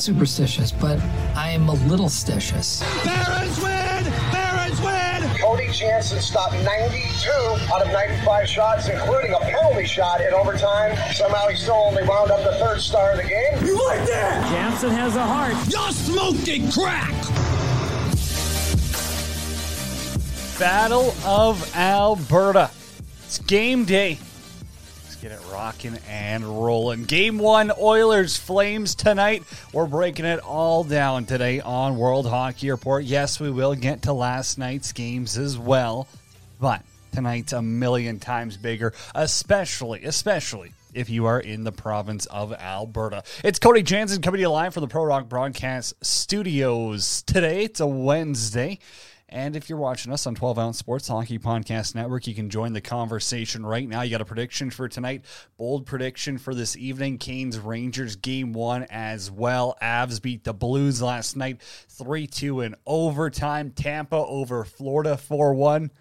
not superstitious, but I am a little stitious. Barons win! Barons win! Cody Janzen stopped 92 out of 95 shots, including a penalty shot in overtime. Somehow he still only wound up the third star of the game. You like that? Janzen has a heart. Y'all smoked it crack! Battle of Alberta. It's game day. Get it rocking and rolling. Game one, Oilers Flames tonight. We're breaking it all down today on World Hockey Report. Yes, we will get to last night's games as well, but tonight's a million times bigger, especially, especially if you are in the province of Alberta. It's Cody Janzen coming to you live from the Pro Rock Broadcast Studios. Today, it's a Wednesday. And if you're watching us on 12 Ounce Sports Hockey Podcast Network, you can join the conversation right now. You got a prediction for tonight, bold prediction for this evening. Canes Rangers game one as well. Avs beat the Blues last night 3 2 in overtime. Tampa over Florida 4 1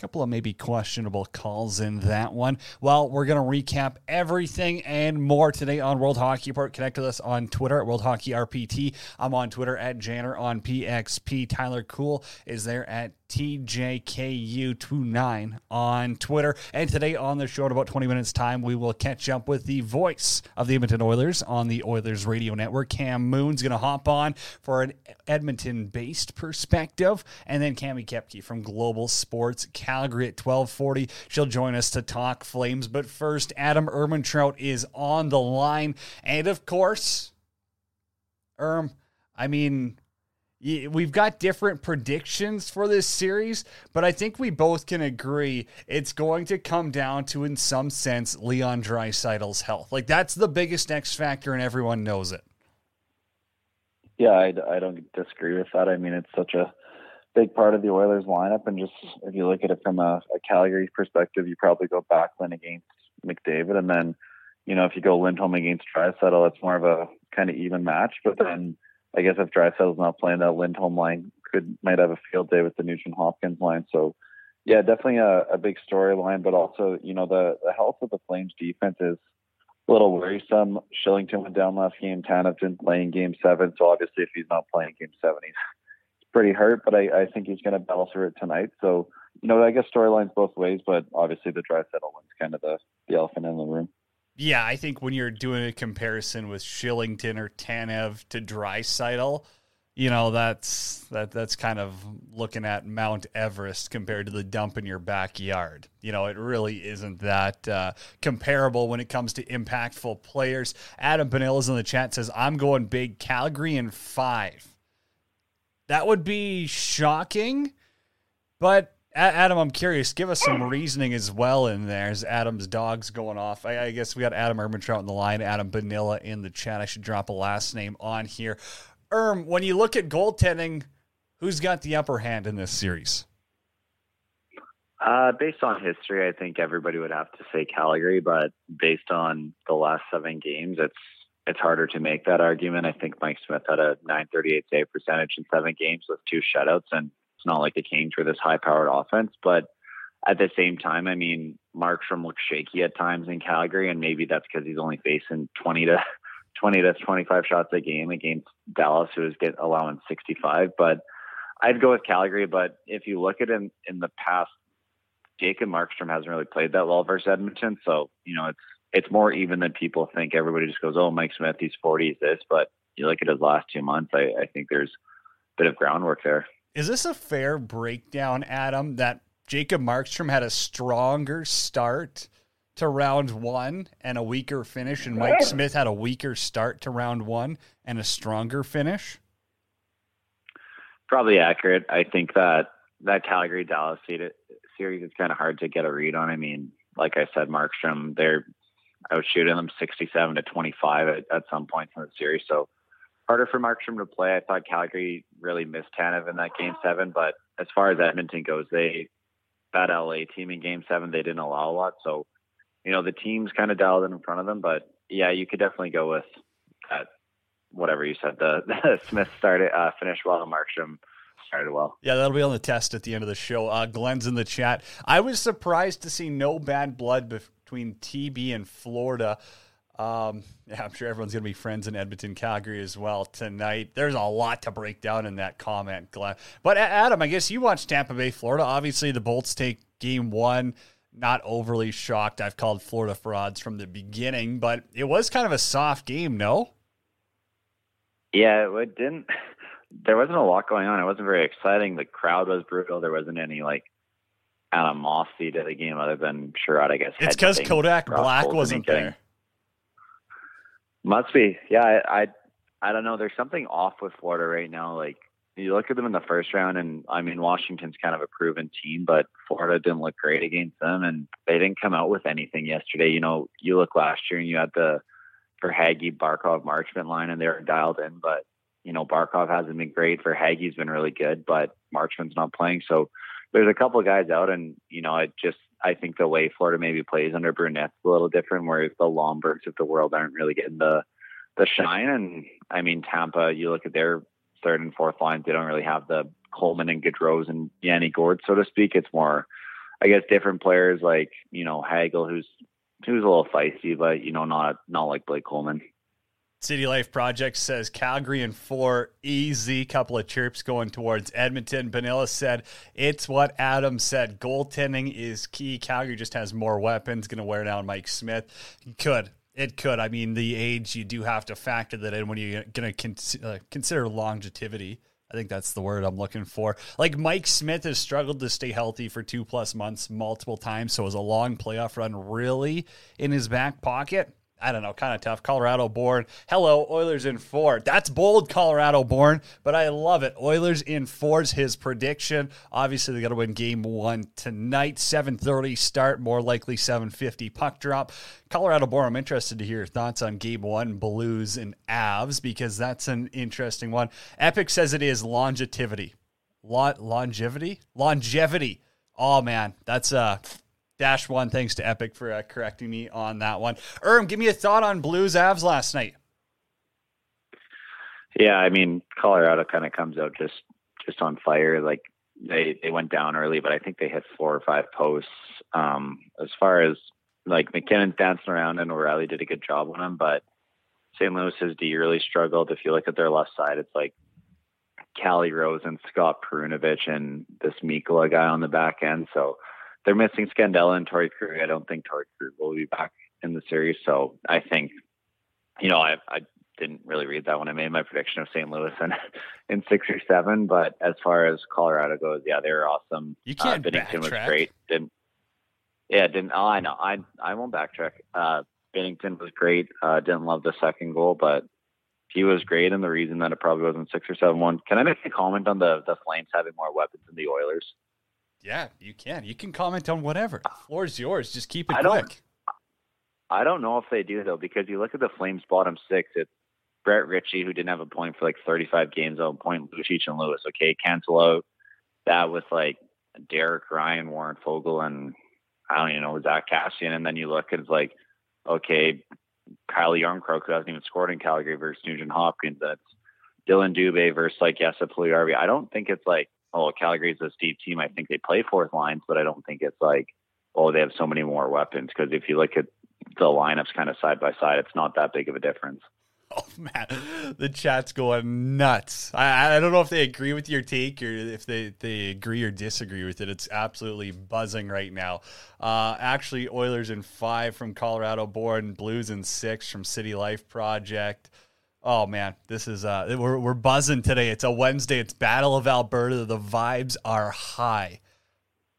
couple of maybe questionable calls in that one. Well, we're going to recap everything and more today on World Hockey Report. Connect with us on Twitter at World Hockey RPT. I'm on Twitter at Janner on PXP. Tyler Cool is there at TJKU29 on Twitter. And today on the show, in about 20 minutes' time, we will catch up with the voice of the Edmonton Oilers on the Oilers Radio Network. Cam Moon's going to hop on for an Edmonton based perspective. And then Cami Kepke from Global Sports Calgary at 1240. She'll join us to talk Flames. But first, Adam Ermintrout is on the line. And of course, Erm, I mean, we've got different predictions for this series, but I think we both can agree it's going to come down to, in some sense, Leon Draisaitl's health. Like that's the biggest X factor, and everyone knows it. Yeah, I, I don't disagree with that. I mean, it's such a big part of the Oilers lineup, and just if you look at it from a, a Calgary perspective, you probably go Backlund against McDavid, and then you know if you go Lindholm against Draisaitl, it's more of a kind of even match. But then I guess if Draisaitl's not playing, that Lindholm line could might have a field day with the Nugent Hopkins line. So yeah, definitely a, a big storyline, but also you know the the health of the Flames defense is a little worrisome. Kylington went down last game. Tanev didn't play in game seven. So obviously, if he's not playing game seven, he's pretty hurt. But I, I think he's going to battle through it tonight. So, you know, I guess storylines both ways. But obviously, the Draisaitl one's kind of the, the elephant in the room. Yeah, I think when you're doing a comparison with Kylington or Tanev to Draisaitl, you know that's that that's kind of looking at Mount Everest compared to the dump in your backyard. You know, it really isn't that uh, comparable when it comes to impactful players. Adam Panilla's in the chat says, "I'm going big Calgary in five. That would be shocking, but Adam, I'm curious. Give us some reasoning as well in there as Adam's dog's going off. I, I guess we got Adam Ermintrout on the line, Adam Benilla in the chat. I should drop a last name on here. Erm, when you look at goaltending, who's got the upper hand in this series? Uh, based on history, I think everybody would have to say Calgary, but based on the last seven games, it's it's harder to make that argument. I think Mike Smith had a 938 save percentage in seven games with two shutouts, and it's not like the Kings were this high-powered offense. But at the same time, I mean, Markstrom looks shaky at times in Calgary, and maybe that's because he's only facing 20 to 20 to 25 shots a game against Dallas, who is get allowing 65. But I'd go with Calgary. But if you look at him in the past, Jacob Markstrom hasn't really played that well versus Edmonton, so you know it's it's more even than people think. Everybody just goes, "Oh, Mike Smith, he's 40, he's this." But you look at his last two months, I, I think there's a bit of groundwork there. Is this a fair breakdown, Adam? That Jacob Markstrom had a stronger start to round one and a weaker finish, and Mike Smith had a weaker start to round one and a stronger finish? Probably accurate. I think that that Calgary Dallas series is kind of hard to get a read on. I mean, like I said, Markstrom, they're I was shooting them 67 to 25 at, at some points in the series. So harder for Markstrom to play. I thought Calgary really missed Tanev in that game seven, but as far as Edmonton goes, they that LA team in game seven, they didn't allow a lot. So, you know, the team's kind of dialed in in front of them, but yeah, you could definitely go with that. Whatever you said, the, the Smith started, uh, finished well, and Markstrom started well. Yeah, that'll be on the test at the end of the show. Uh, Glenn's in the chat. I was surprised to see no bad blood between TB and Florida. Um, yeah, I'm sure everyone's going to be friends in Edmonton, Calgary as well tonight. There's a lot to break down in that comment, Glenn. But Adam, I guess you watched Tampa Bay, Florida. Obviously, the Bolts take game one. Not overly shocked. I've called Florida frauds from the beginning, but it was kind of a soft game, no? Yeah, it didn't. There wasn't a lot going on. It wasn't very exciting. The crowd was brutal. There wasn't any like animosity to the game other than Sherrod, I guess. It's because Kodak Black wasn't there. Must be. Yeah, I, I I don't know. There's something off with Florida right now. Like you look at them in the first round, and I mean Washington's kind of a proven team, but Florida didn't look great against them, and they didn't come out with anything yesterday. You know, you look last year, and you had the Verhaeghe Barkov Marchment line, and they were dialed in, but you know Barkov hasn't been great. Verhaeghe's been really good, but Marchment's not playing, so there's a couple of guys out, and you know, it just I think the way Florida maybe plays under Brunette's a little different, where the Lombergs of the world aren't really getting the the shine. And I mean, Tampa, you look at their third and fourth lines, they don't really have the Coleman and Goodrow's and Yanni Gourde, so to speak. It's more, I guess, different players like you know Hagel, who's who's a little feisty, but you know, not not like Blake Coleman. City Life Project says Calgary and four easy. Couple of chirps going towards Edmonton. Vanilla said it's what Adam said. Goaltending is key. Calgary just has more weapons. Going to wear down Mike Smith. Could it could. I mean, the age you do have to factor that in when you're going to con- uh, consider longevity. I think that's the word I'm looking for. Like Mike Smith has struggled to stay healthy for two plus months multiple times. So is a long playoff run really in his back pocket? I don't know, kind of tough. Colorado born. Hello, Oilers in four. That's bold, Colorado born, but I love it. Oilers in four's his prediction. Obviously, they got to win game one tonight. 7:30 start, more likely 7:50 puck drop. Colorado born. I'm interested to hear your thoughts on game one, Blues and Avs, because that's an interesting one. Epic says it is longevity. Lo- longevity, longevity. Oh man, that's uh Dash one, thanks to Epic for uh, correcting me on that one. Erm, give me a thought on Blues Avs last night. Yeah, I mean Colorado kind of comes out just just on fire. Like they they went down early, but I think they hit four or five posts. Um, as far as like MacKinnon's dancing around and O'Reilly did a good job on him, but St. Louis's D really struggled. If you look at their left side, it's like Calle Rosén and Scott Perunovich and this Mikkola guy on the back end. So they're missing Scandella and Torey Krug. I don't think Torey Krug will be back in the series. So I think, you know, I, I didn't really read that when I made my prediction of St. Louis and in six or seven. But as far as Colorado goes, yeah, they were awesome. You can't uh, Binnington backtrack. was great. Didn't yeah, didn't oh, I know. I I won't backtrack. Uh Binnington was great. Uh didn't love the second goal, but he was great and the reason that it probably wasn't six or seven one. Can I make a comment on the the Flames having more weapons than the Oilers? Yeah, you can. You can comment on whatever. The floor's yours. Just keep it I quick. Don't, I don't know if they do though, because you look at the Flames bottom six. It's Brett Ritchie, who didn't have a point for like 35 games on point. Lucic and Lewis. Okay, cancel out that with like Derek Ryan, Warren Foegele, and I don't even know Zack Kassian. And then you look and it's like, okay, Kyle Jarnkrok, who hasn't even scored in Calgary versus Nugent Hopkins. That's Dylan Dubé versus like Jesse Puljujarvi. I don't think it's like oh, Calgary's a steep team. I think they play fourth lines, but I don't think it's like, oh, they have so many more weapons. Because if you look at the lineups kind of side by side, it's not that big of a difference. Oh man, the chat's going nuts. I, I don't know if they agree with your take or if they, they agree or disagree with it. It's absolutely buzzing right now. Uh, actually, Oilers in five from Colorado born, Blues in six from City Life Project. Oh man, this is uh we're we're buzzing today. It's a Wednesday. It's Battle of Alberta. The vibes are high.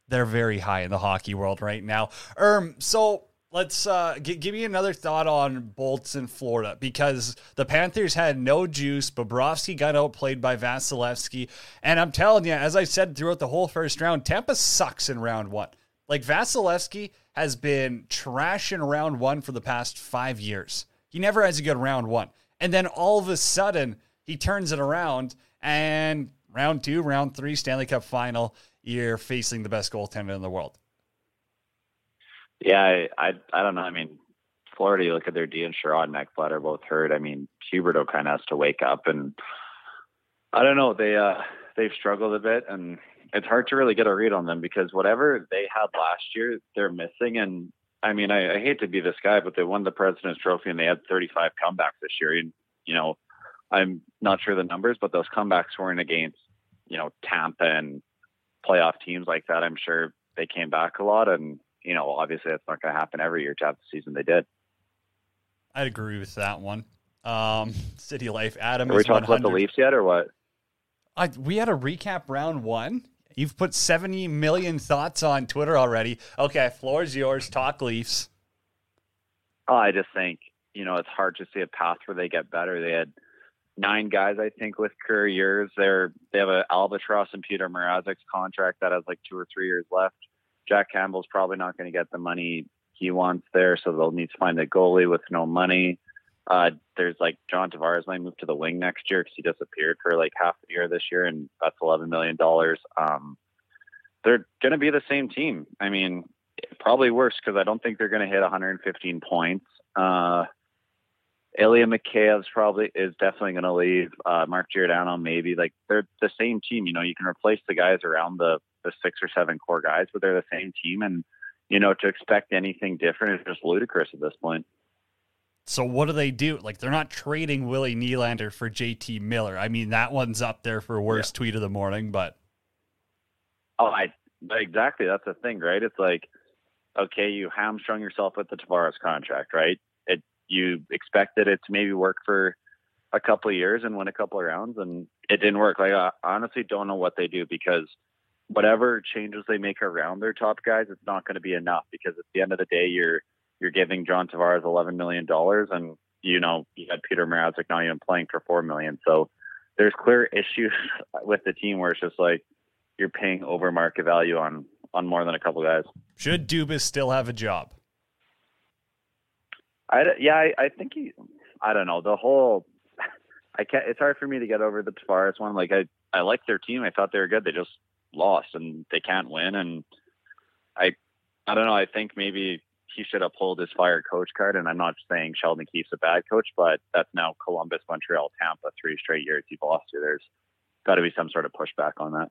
They're very high in the hockey world right now. Um, so let's uh g- give me another thought on Bolts in Florida because the Panthers had no juice. Bobrovsky got outplayed by Vasilevsky, and I'm telling you, as I said throughout the whole first round, Tampa sucks in round one. Like Vasilevsky has been trash in round one for the past five years. He never has a good round one. And then all of a sudden, he turns it around, and round two, round three, Stanley Cup final, you're facing the best goaltender in the world. Yeah, I, I, I don't know. I mean, Florida, you look at their D and Sherrod and Ekblad are both hurt. I mean, Huberdeau kind of has to wake up, and I don't know. They uh, they've struggled a bit, and it's hard to really get a read on them because whatever they had last year, they're missing. And I mean, I, I hate to be this guy, but they won the President's Trophy and they had 35 comebacks this year. And you know, I'm not sure the numbers, but those comebacks weren't against you know Tampa and playoff teams like that. I'm sure they came back a lot, and you know, obviously that's not going to happen every year to have the season they did. I'd agree with that one. Um, City Life, Adam. Are we talking about the Leafs yet, or what? I, we had a recap round one. You've put 70 million thoughts on Twitter already. Okay, floor's yours. Talk Leafs. Oh, I just think, you know, it's hard to see a path where they get better. They had nine guys, I think, with career years. They're they have an albatross and Peter Mrazek's contract that has like two or three years left. Jack Campbell's probably not going to get the money he wants there, so they'll need to find a goalie with no money. Uh, there's like John Tavares might move to the wing next year because he disappeared for like half the year this year, and that's eleven million dollars. Um, they're going to be the same team. I mean, probably worse because I don't think they're going to hit 115 points. Uh, Ilya Mikheyev's probably is definitely going to leave. Uh, Mark Giordano maybe like they're the same team. You know, you can replace the guys around the the six or seven core guys, but they're the same team, and you know to expect anything different is just ludicrous at this point. So what do they do? Like they're not trading Willie Nylander for JT Miller. I mean that one's up there for worst yeah. tweet of the morning, but oh, I exactly that's the thing, right? It's like okay, you hamstrung yourself with the Tavares contract, right? It you expected it to maybe work for a couple of years and win a couple of rounds, and it didn't work. Like I honestly don't know what they do because whatever changes they make around their top guys, it's not going to be enough because at the end of the day, you're you're giving John Tavares eleven million dollars, and you know you had Peter Mrazek not even playing for four million. So there's clear issues with the team where it's just like you're paying over market value on on more than a couple guys. Should Dubas still have a job? I yeah, I, I think he. I don't know the whole. I can't. It's hard for me to get over the Tavares one. Like I, I like their team. I thought they were good. They just lost and they can't win. And I, I don't know. I think maybe he should uphold his fire coach card. And I'm not saying Sheldon Keefe's a bad coach, but that's now Columbus, Montreal, Tampa, three straight years he's lost to. There's got to be some sort of pushback on that.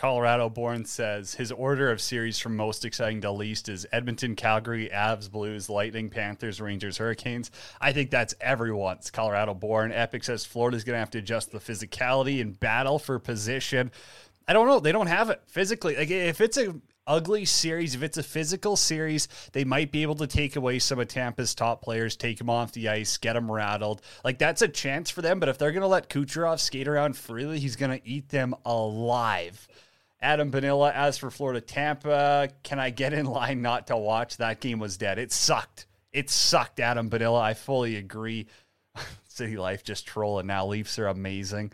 Colorado Born says his order of series from most exciting to least is Edmonton, Calgary, Avs, Blues, Lightning, Panthers, Rangers, Hurricanes. I think that's everyone's. Colorado Born. Epic says Florida's going to have to adjust the physicality and battle for position. I don't know. They don't have it physically. Like if it's a ugly series, if it's a physical series, they might be able to take away some of Tampa's top players, take them off the ice, get them rattled. Like that's a chance for them. But if they're going to let Kucherov skate around freely, he's going to eat them alive. Adam Panilla, as for Florida Tampa, can I get in line not to watch? That game was dead. It sucked. It sucked, Adam Panilla. I fully agree. City Life just trolling now. Leafs are amazing.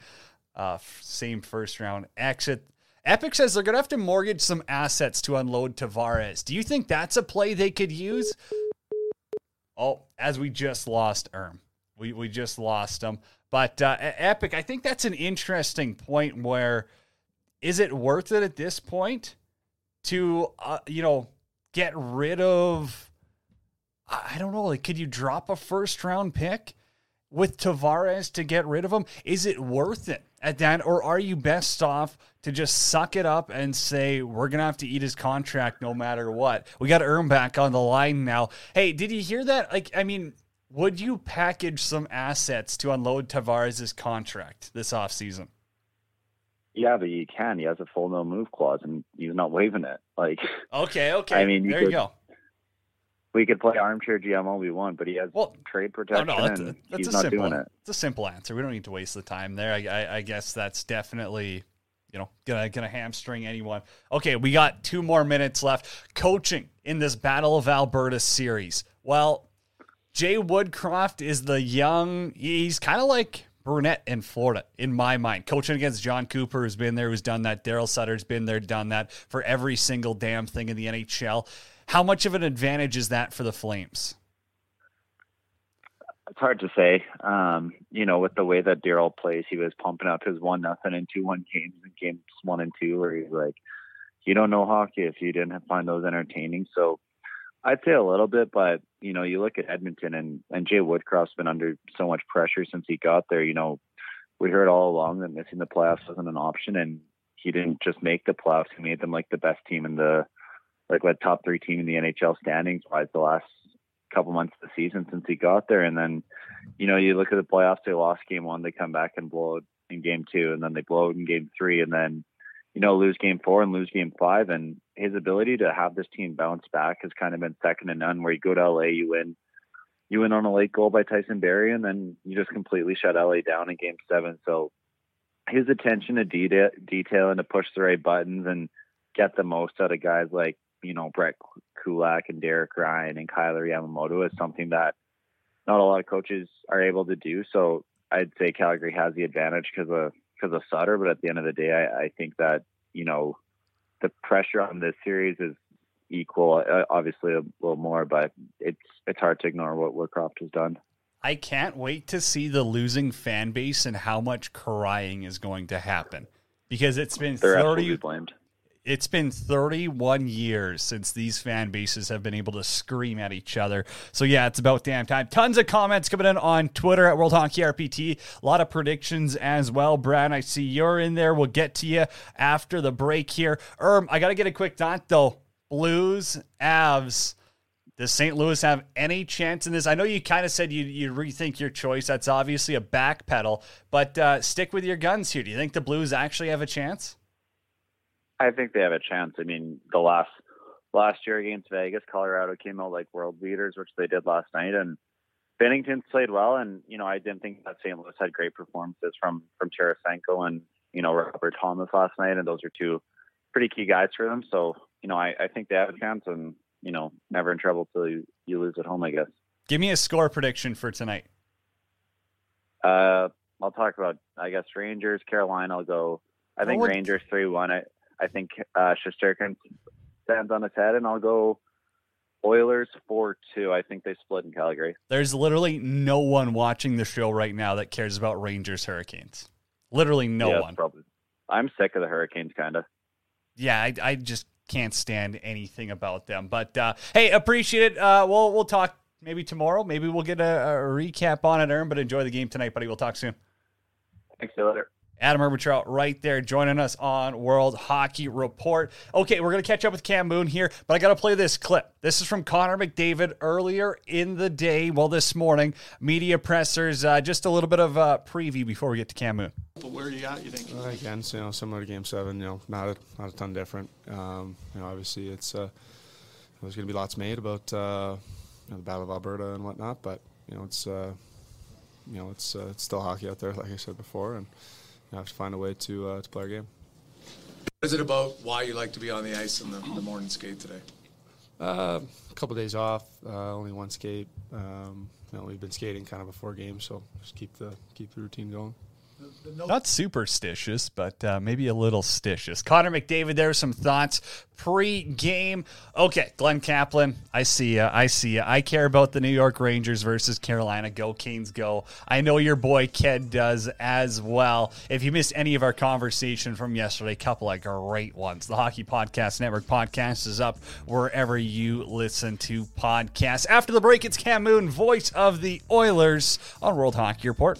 Uh, same first round exit. Epic says they're going to have to mortgage some assets to unload Tavares. Do you think that's a play they could use? Oh, as we just lost Erm. We, we just lost him. But uh, Epic, I think that's an interesting point where – is it worth it at this point to uh, you know get rid of I don't know like could you drop a first round pick with Tavares to get rid of him is it worth it at that or are you best off to just suck it up and say we're going to have to eat his contract no matter what we got Erm back on the line now hey did you hear that like I mean would you package some assets to unload Tavares' contract this offseason? Yeah, but you can. He has a full no move clause, and he's not waiving it. Like, okay, okay. I mean, you there could, you go. We could play armchair GM all we want, but he has well, trade protection, no, no, that's, and that's he's not simple, doing it. It's a simple answer. We don't need to waste the time there. I, I, I guess that's definitely you know, gonna gonna hamstring anyone. Okay, we got two more minutes left. Coaching in this Battle of Alberta series. Well, Jay Woodcroft is the young. He's kind of like Brunette in Florida, in my mind. Coaching against John Cooper, who's been there, who's done that. Daryl Sutter's been there, done that for every single damn thing in the NHL. How much of an advantage is that for the Flames? It's hard to say. Um, you know, with the way that Daryl plays, he was pumping up his one nothing and two one games in games one and two, where he's like, "You don't know hockey if you didn't find those entertaining." So I'd say a little bit, but you know, you look at Edmonton and and Jay Woodcroft's been under so much pressure since he got there. You know, we heard all along that missing the playoffs wasn't an option, and he didn't just make the playoffs; he made them like the best team in the like what top three team in the NHL standings wise the last couple months of the season since he got there. And then, you know, you look at the playoffs, they lost game one, they come back and blow it in game two, and then they blow it in game three, and then, you know, lose game four and lose game five. And his ability to have this team bounce back has kind of been second to none where you go to LA, you win you win on a late goal by Tyson Barrie, and then you just completely shut LA down in game seven. So his attention to detail, detail and to push the right buttons and get the most out of guys like you know, Brett Kulak and Derek Ryan and Kailer Yamamoto is something that not a lot of coaches are able to do. So I'd say Calgary has the advantage because of because of Sutter. But at the end of the day, I, I think that you know the pressure on this series is equal. Uh, obviously, a little more, but it's it's hard to ignore what Woodcroft has done. I can't wait to see the losing fan base and how much crying is going to happen because it's been They're 30 blamed it's been 31 years since these fan bases have been able to scream at each other. So yeah, it's about damn time. Tons of comments coming in on Twitter at World Hockey RPT. A lot of predictions as well. Brad, I see you're in there. We'll get to you after the break here. Erm, I got to get a quick thought though. Blues, Avs. Does St. Louis have any chance in this? I know you kind of said you you rethink your choice. That's obviously a backpedal, but uh, stick with your guns here. Do you think the Blues actually have a chance? I think they have a chance. I mean, the last last year against Vegas, Colorado came out like world leaders, which they did last night, and Binnington played well. And you know, I didn't think that St. Louis had great performances from from Tarasenko and you know Robert Thomas last night, and those are two pretty key guys for them. So you know, I, I think they have a chance, and you know, never in trouble till you, you lose at home, I guess. Give me a score prediction for tonight. Uh, I'll talk about I guess Rangers, Carolina. I'll go. I think oh, Rangers three one. I I think uh, Shesterkin stands on his head, and I'll go Oilers 4 2. I think they split in Calgary. There's literally no one watching the show right now that cares about Rangers Hurricanes. Literally no yeah, one. Probably. I'm sick of the Hurricanes, kind of. Yeah, I, I, just can't stand anything about them. But uh, hey, appreciate it. Uh, we'll we'll talk maybe tomorrow. Maybe we'll get a, a recap on it, Aaron. But enjoy the game tonight, buddy. We'll talk soon. Thanks. See you later. Adam Erbentrout right there joining us on World Hockey Report. Okay, we're going to catch up with Cam Moon here, but I got to play this clip. This is from Connor McDavid earlier in the day, well, this morning. Media pressers, uh, just a little bit of a preview before we get to Cam Moon. But where are you at, you think? Uh, again, you know, similar to Game 7, you know, not a, not a ton different. Um, you know, obviously it's, uh, there's going to be lots made about uh, you know, the Battle of Alberta and whatnot, but, you know, it's, uh, you know, it's, uh, it's still hockey out there, like I said before, and you have to find a way to uh, to play our game. What is it about why you like to be on the ice in the, the morning skate today? Uh, a couple of days off, uh, only one skate. Um, you know, we've been skating kind of before games, so just keep the keep the routine going. Not superstitious, but uh, maybe a little stitious. Connor McDavid, there are some thoughts pre-game. Okay, Glenn Kaplan, I see ya. I see ya. I care about the New York Rangers versus Carolina. Go Canes, go! I know your boy Ked does as well. If you missed any of our conversation from yesterday, couple of great ones. The Hockey Podcast Network podcast is up wherever you listen to podcasts. After the break, it's Cam Moon, voice of the Oilers on World Hockey Report.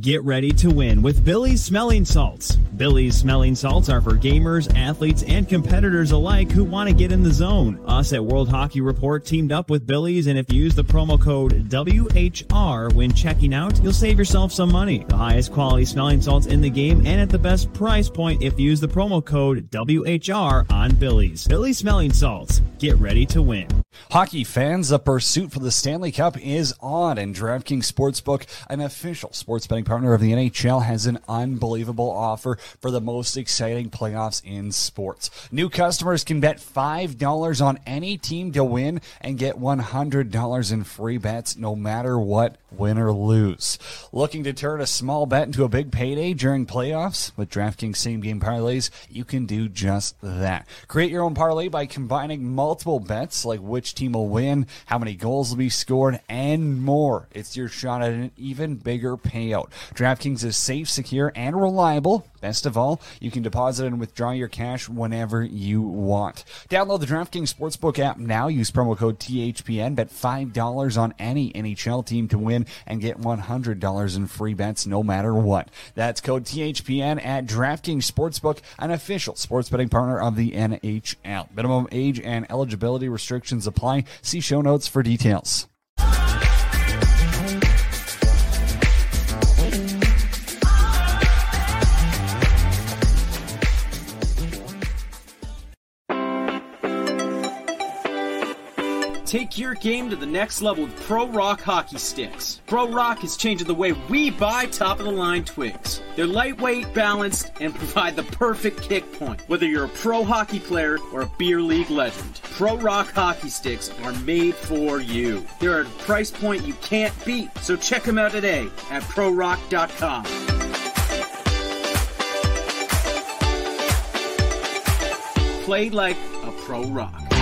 Get ready to win with Billy's Smelling Salts. Billy's Smelling Salts are for gamers, athletes, and competitors alike who want to get in the zone. Us at World Hockey Report teamed up with Billy's, and if you use the promo code WHR when checking out, you'll save yourself some money. The highest quality smelling salts in the game and at the best price point if you use the promo code WHR on Billy's. Billy's Smelling Salts. Get ready to win. Hockey fans, the pursuit for the Stanley Cup is on, and DraftKings Sportsbook, an official sports betting partner of the NHL, has an unbelievable offer for the most exciting playoffs in sports. New customers can bet $5 on any team to win and get $100 in free bets no matter what, win or lose. Looking to turn a small bet into a big payday during playoffs? With DraftKings same game parlays, you can do just that. Create your own parlay by combining multiple bets like which team will win, how many goals will be scored, and more. It's your shot at an even bigger payout. DraftKings is safe, secure, and reliable. Best of all, you can deposit and withdraw your cash whenever you want. Download the DraftKings Sportsbook app now. Use promo code THPN. Bet $5 on any NHL team to win and get $100 in free bets no matter what. That's code THPN at DraftKings Sportsbook, an official sports betting partner of the NHL. Minimum age and eligibility restrictions apply. See show notes for details. Take your game to the next level with Pro Rock hockey sticks. Pro Rock is changing the way we buy top of the line twigs. They're lightweight, balanced, and provide the perfect kick point. Whether you're a pro hockey player or a beer league legend, Pro Rock hockey sticks are made for you. They're at a price point you can't beat, so check them out today at prorock.com. Play like a pro rock.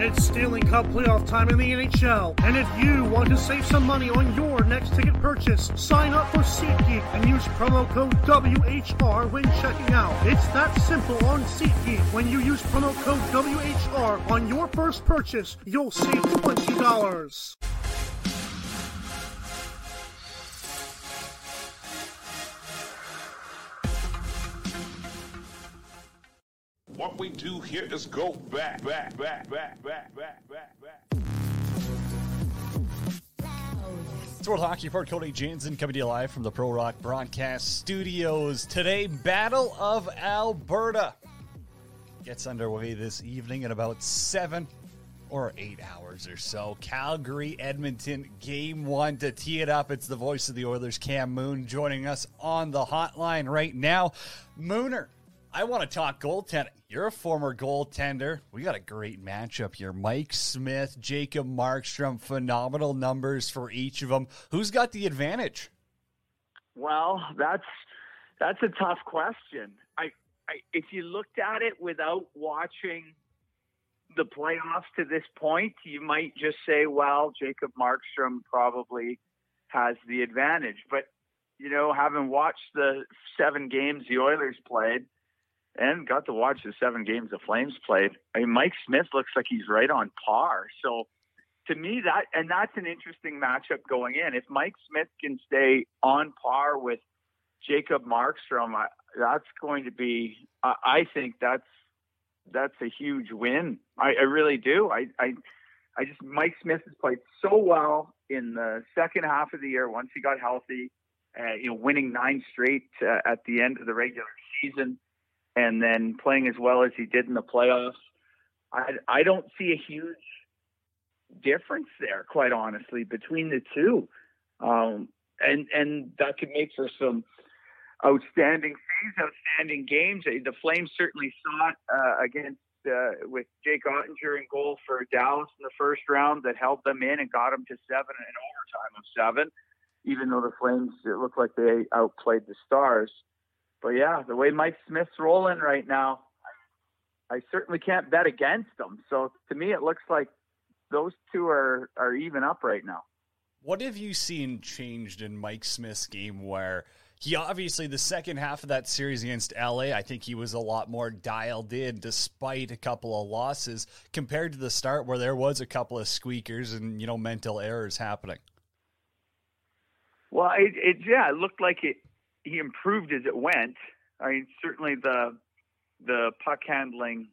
It's Stanley Cup playoff time in the NHL, and if you want to save some money on your next ticket purchase, sign up for SeatGeek and use promo code WHR when checking out. It's that simple on SeatGeek. When you use promo code WHR on your first purchase, you'll save $20. What we do here is go back, back, back, back, back, back, back, back. It's World Hockey Report. Cody Janzen coming to you live from the Pro Rock Broadcast Studios. Today, Battle of Alberta gets underway this evening in about seven or eight hours or so. Calgary, Edmonton, game one to tee it up. It's the voice of the Oilers, Cam Moon, joining us on the hotline right now. Mooner, I want to talk goaltending. You're a former goaltender. We got a great matchup here. Mike Smith, Jacob Markstrom, phenomenal numbers for each of them. Who's got the advantage? Well, that's that's a tough question. I, I if you looked at it without watching the playoffs to this point, you might just say, well, Jacob Markstrom probably has the advantage. But you know, having watched the seven games the Oilers played and got to watch the seven games the Flames played. I mean, Mike Smith looks like he's right on par. So to me, that and that's an interesting matchup going in. If Mike Smith can stay on par with Jacob Markstrom, I, that's going to be. I, I think that's that's a huge win. I, I really do. I, I I just Mike Smith has played so well in the second half of the year once he got healthy. Uh, you know, winning nine straight uh, at the end of the regular season and then playing as well as he did in the playoffs. I, I don't see a huge difference there, quite honestly, between the two. Um, and, and that could make for some outstanding things, outstanding games. The Flames certainly saw it uh, against uh, with Jake Oettinger in goal for Dallas in the first round that held them in and got them to seven in overtime of seven, even though the Flames it looked like they outplayed the Stars but yeah, the way Mike Smith's rolling right now, I, certainly can't bet against him. So to me, it looks like those two are are even up right now. What have you seen changed in Mike Smith's game where he obviously the second half of that series against LA, I think he was a lot more dialed in despite a couple of losses compared to the start where there was a couple of squeakers and you know mental errors happening. Well, it, it yeah, it looked like it he improved as it went. I mean, certainly the the puck handling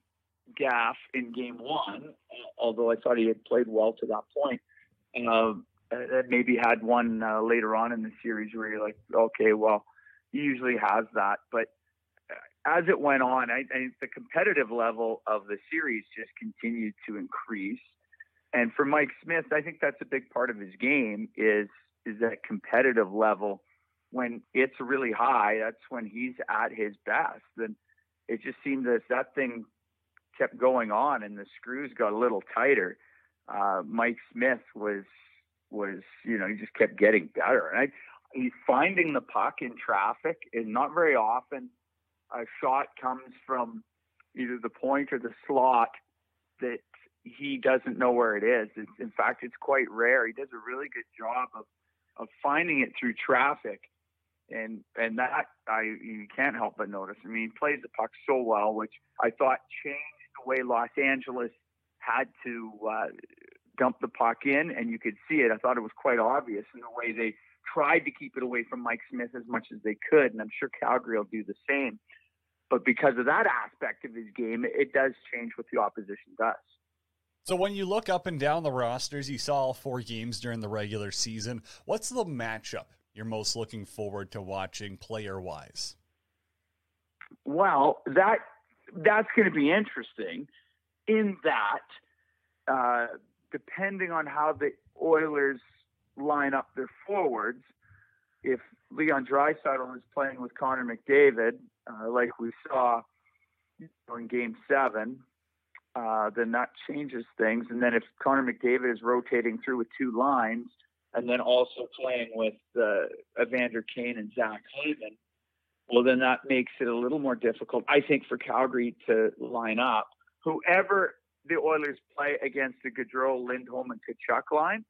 gaff in game one, although I thought he had played well to that point. Uh, maybe had one uh, later on in the series where you're like, okay, well, he usually has that. But uh, as it went on, I, I the competitive level of the series just continued to increase. And for Mike Smith, I think that's a big part of his game is is that competitive level when it's really high, that's when he's at his best. And it just seemed that that thing kept going on, and the screws got a little tighter. Uh, Mike Smith was was you know he just kept getting better, and I, he's finding the puck in traffic, and not very often a shot comes from either the point or the slot that he doesn't know where it is. It's, in fact, it's quite rare. He does a really good job of of finding it through traffic, and and that I you can't help but notice. I mean, he plays the puck so well, which I thought changed the way Los Angeles had to uh, dump the puck in, and you could see it. I thought it was quite obvious in the way they tried to keep it away from Mike Smith as much as they could, and I'm sure Calgary will do the same. But because of that aspect of his game, it does change what the opposition does. So when you look up and down the rosters, you saw all four games during the regular season. What's the matchup you're most looking forward to watching player wise? Well, that that's going to be interesting in that uh, depending on how the Oilers line up their forwards, if Leon Draisaitl is playing with Connor McDavid, uh, like we saw in Game Seven, uh, then that changes things. And then if Connor McDavid is rotating through with two lines, and then also playing with uh, Evander Kane and Zach Hyman, well, then that makes it a little more difficult, I think, for Calgary to line up. Whoever the Oilers play against the Gaudreau, Lindholm, and Tkachuk line,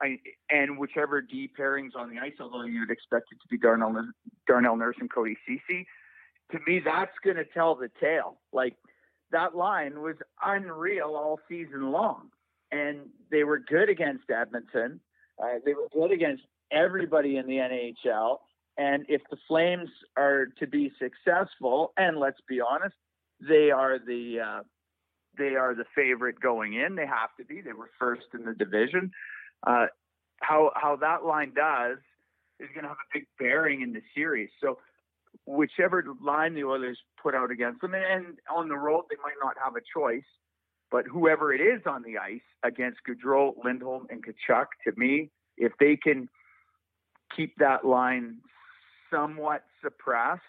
I, and whichever D pairings on the ice, although you'd expect it to be Darnell, Darnell Nurse and Cody Ceci, to me, that's going to tell the tale. Like, that line was unreal all season long. And they were good against Edmonton. Uh, they were good against everybody in the NHL. And if the Flames are to be successful, and let's be honest, they are the uh, they are the favorite going in. They have to be. They were first in the division. Uh, how how that line does is going to have a big bearing in the series. So whichever line the Oilers put out against them, and on the road they might not have a choice, but whoever it is on the ice against Gaudreau, Lindholm, and Tkachuk, to me, if they can keep that line somewhat suppressed,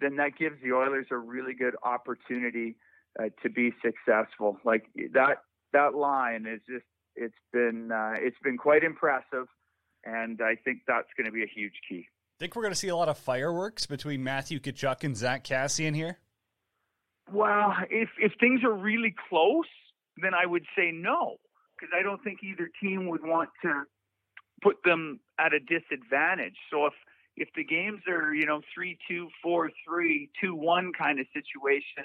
then that gives the Oilers a really good opportunity uh, to be successful. Like that, that line is just it's been uh, it's been quite impressive, and I think that's going to be a huge key. Think we're going to see a lot of fireworks between Matthew Tkachuk and Zack Kassian here? Well, if if things are really close, then I would say no, because I don't think either team would want to put them at a disadvantage. So if if the games are you know three two four three two one kind of situation,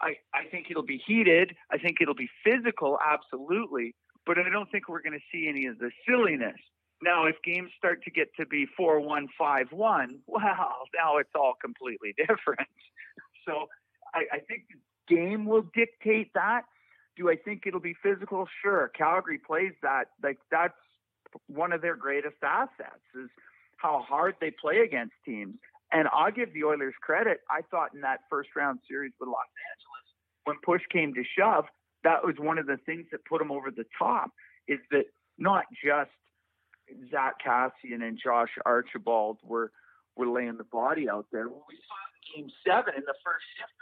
I I think it'll be heated. I think it'll be physical, absolutely. But I don't think we're going to see any of the silliness. Now, if games start to get to be 4 1, 5 1, well, now it's all completely different. So I, I think the game will dictate that. Do I think it'll be physical? Sure. Calgary plays that. Like, that's one of their greatest assets is how hard they play against teams. And I'll give the Oilers credit. I thought in that first round series with Los Angeles, when push came to shove, that was one of the things that put them over the top. Is that not just Zach Kassian and Josh Archibald were were laying the body out there. When we saw in Game Seven in the first shift,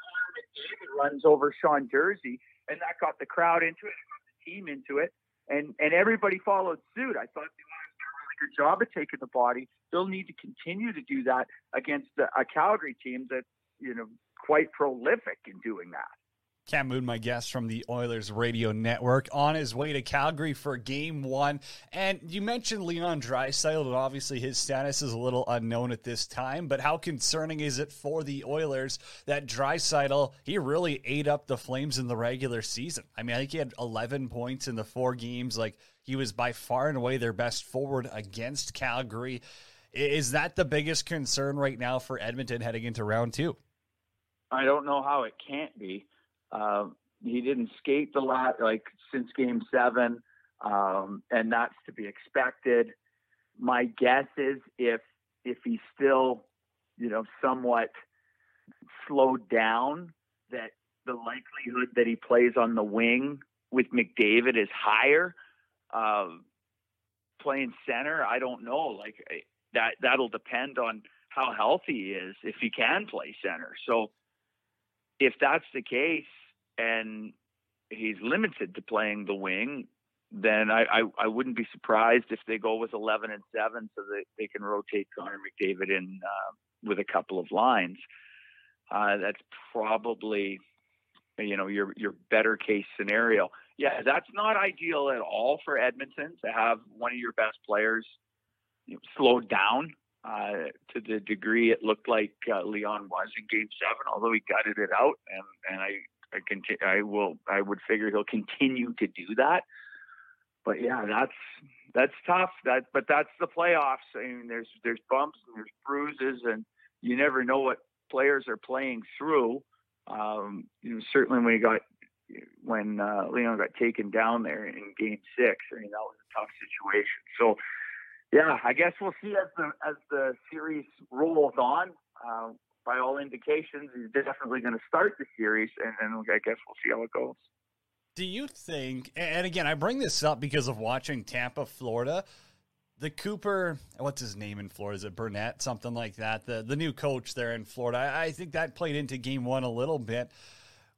McDavid runs over Sean Durzi, and that got the crowd into it, got the team into it, and and everybody followed suit. I thought they do a really good job of taking the body. They'll need to continue to do that against a Calgary team that's you know quite prolific in doing that. Cam Moon, my guest from the Oilers Radio Network, on his way to Calgary for Game One. And you mentioned Leon Draisaitl, and obviously his status is a little unknown at this time. But how concerning is it for the Oilers that Draisaitl he really ate up the Flames in the regular season? I mean, I think he had 11 points in the four games. Like he was by far and away their best forward against Calgary. Is that the biggest concern right now for Edmonton heading into round two? I don't know how it can't be. Uh, he didn't skate the lot like since Game Seven, um, and that's to be expected. My guess is if if he's still, you know, somewhat slowed down, that the likelihood that he plays on the wing with McDavid is higher. Uh, playing center, I don't know. Like that, that'll depend on how healthy he is if he can play center. So if that's the case, and he's limited to playing the wing, then I, I, I, wouldn't be surprised if they go with 11 and 7 so that they can rotate Connor McDavid in uh, with a couple of lines. Uh, that's probably you know your your better case scenario. Yeah, that's not ideal at all for Edmonton to have one of your best players you know, slowed down uh, to the degree it looked like uh, Leon was in Game Seven. Although he gutted it out, and and I I will I would figure he'll continue to do that. But yeah, that's that's tough. That but that's the playoffs. I mean, there's there's bumps and there's bruises, and you never know what players are playing through. Um, you know, certainly when he got when uh, Leon got taken down there in Game Six, I mean that was a tough situation. So, yeah, I guess we'll see as the as the series rolls on. Uh, by all indications, he's definitely going to start the series, and, and I guess we'll see how it goes. Do you think, and again, I bring this up because of watching Tampa, Florida, the Cooper, what's his name in Florida? Is it Burnett, something like that? The the new coach there in Florida. I, I think that played into game one a little bit.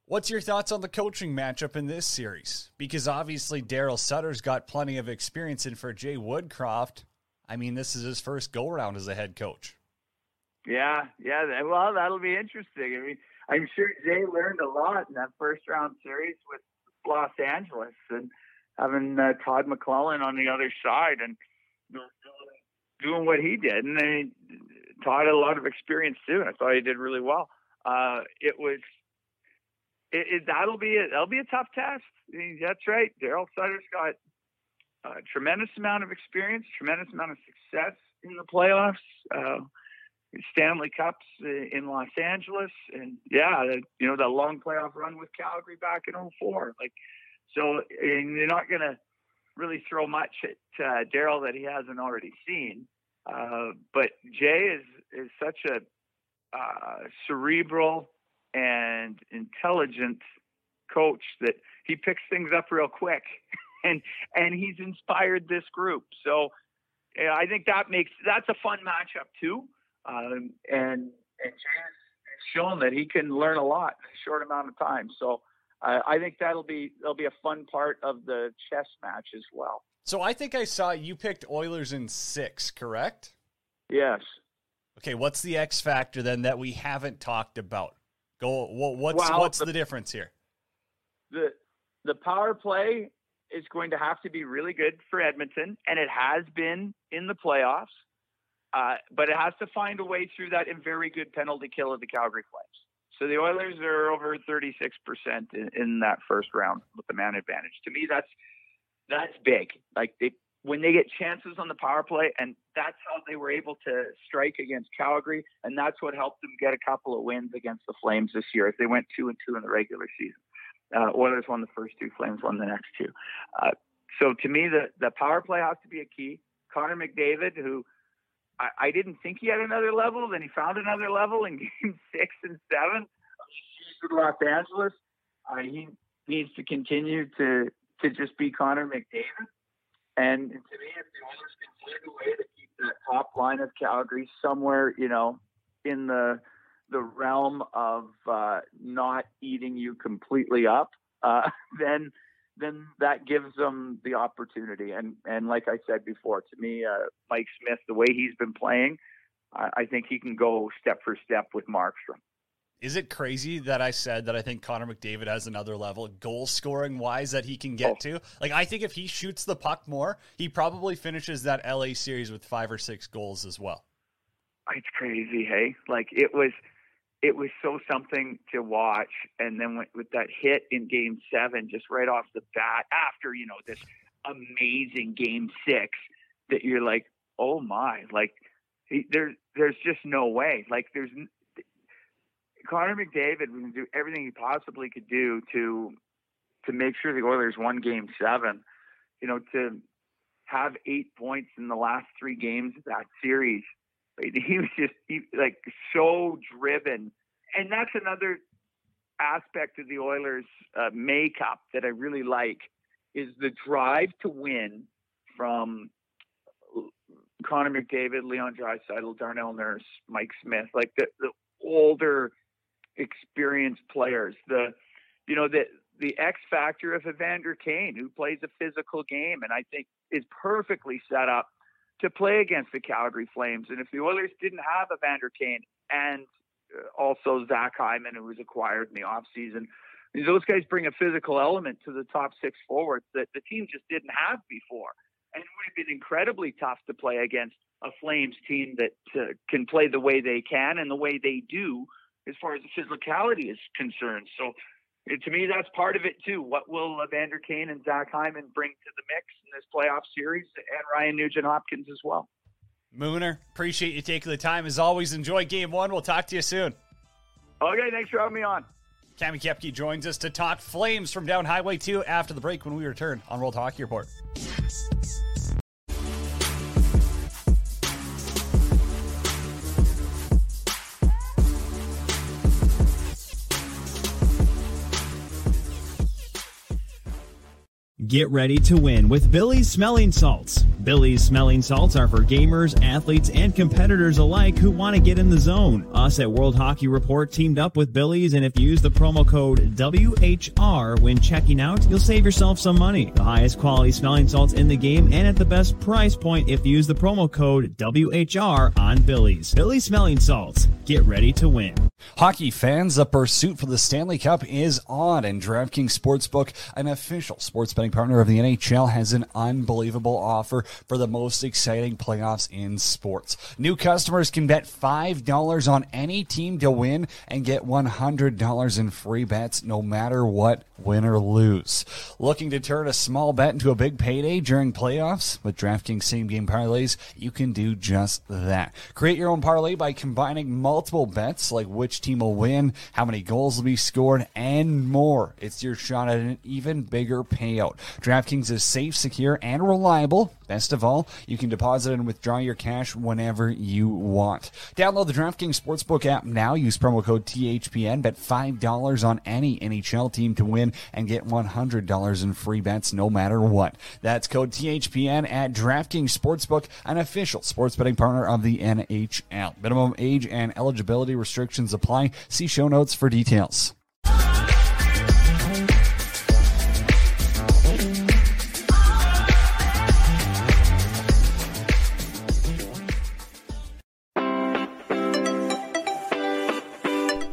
What's your thoughts on the coaching matchup in this series? Because obviously Daryl Sutter's got plenty of experience, and for Jay Woodcroft, I mean, this is his first go around as a head coach. Yeah, yeah. Well, that'll be interesting. I mean, I'm sure Jay learned a lot in that first round series with Los Angeles and having uh, Todd McLellan on the other side and doing what he did. And then Todd had a lot of experience too. And I thought he did really well. Uh, it was. It, it, that'll be a, that'll be a tough test. That's right. Daryl Sutter's got a tremendous amount of experience, tremendous amount of success in the playoffs. Uh, Stanley Cups in Los Angeles, and yeah, you know the long playoff run with Calgary back in 04. Like, so and you're not to really throw much at uh, Daryl that he hasn't already seen. Uh, but Jay is is such a uh, cerebral and intelligent coach that he picks things up real quick, and and he's inspired this group. So I think that makes that's a fun matchup too. Um, and and Jay's shown that he can learn a lot in a short amount of time. So uh, I think that'll be that'll be a fun part of the chess match as well. So I think I saw you picked Oilers in six, correct? Yes. Okay, what's the X factor then that we haven't talked about? Go. What's well, what's the, the difference here? The the power play is going to have to be really good for Edmonton, and it has been in the playoffs. Uh, but it has to find a way through that and very good penalty kill of the Calgary Flames. So the Oilers are over 36% in, in that first round with the man advantage. To me, that's that's big. Like they when they get chances on the power play, and that's how they were able to strike against Calgary, and that's what helped them get a couple of wins against the Flames this year. As they went two and two in the regular season, uh, Oilers won the first two, Flames won the next two. Uh, so to me, the the power play has to be a key. Connor McDavid, who I, I didn't think he had another level. Then he found another level in game six and seven He's with Los Angeles. Uh, he needs to continue to to just be Connor McDavid. And to me, if the Oilers can find a way to keep that top line of Calgary somewhere, you know, in the the realm of uh, not eating you completely up, uh, then then that gives them the opportunity. And and like I said before, to me, uh, Mike Smith, the way he's been playing, I, I think he can go step for step with Markstrom. Is it crazy that I said that I think Connor McDavid has another level, goal scoring wise, that he can get oh. to? Like, I think if he shoots the puck more, he probably finishes that LA series with five or six goals as well. It's crazy, hey? Like, it was it was so something to watch. And then with, with that hit in game seven, just right off the bat, after, you know, this amazing game six, that you're like, oh my, like, he, there, there's just no way. Like, there's Connor McDavid was going to do everything he possibly could do to to make sure the Oilers won Game Seven. You know, to have eight points in the last three games of that series he was just he, like so driven, and that's another aspect of the Oilers' uh, makeup that I really like is the drive to win from Connor McDavid, Leon Draisaitl, Darnell Nurse, Mike Smith, like the, the older, experienced players. The you know the the X factor of Evander Kane, who plays a physical game, and I think is perfectly set up to play against the Calgary Flames. And if the Oilers didn't have Evander Kane and also Zach Hyman, who was acquired in the offseason those guys bring a physical element to the top six forwards that the team just didn't have before. And it would have been incredibly tough to play against a Flames team that uh, can play the way they can and the way they do as far as the physicality is concerned. So to me, that's part of it too. What will Evander Kane and Zach Hyman bring to the mix in this playoff series, and Ryan Nugent Hopkins as well. Mooner, appreciate you taking the time. As always, enjoy game one. We'll talk to you soon. Okay, thanks for having me on. Cami Kepke joins us to talk Flames from down Highway 2 after the break when we return on World Hockey Report. Get ready to win with Billy's Smelling Salts. Billy's Smelling Salts are for gamers, athletes, and competitors alike who want to get in the zone. Us at World Hockey Report teamed up with Billy's, and if you use the promo code WHR when checking out, you'll save yourself some money. The highest quality smelling salts in the game and at the best price point if you use the promo code WHR on Billy's. Billy's Smelling Salts. Get ready to win. Hockey fans, the pursuit for the Stanley Cup is on, and DraftKings Sportsbook, an official sports betting partner of the NHL, has an unbelievable offer for the most exciting playoffs in sports. New customers can bet $5 on any team to win and get $100 in free bets no matter what, win or lose. Looking to turn a small bet into a big payday during playoffs? With DraftKings same game parlays, you can do just that. Create your own parlay by combining multiple bets like which team will win, how many goals will be scored, and more. It's your shot at an even bigger payout. DraftKings is safe, secure, and reliable. Best of all, you can deposit and withdraw your cash whenever you want. Download the DraftKings Sportsbook app now. Use promo code THPN. Bet $5 on any NHL team to win and get $100 in free bets no matter what. That's code THPN at DraftKings Sportsbook, an official sports betting partner of the NHL. Minimum age and eligibility restrictions apply. See show notes for details.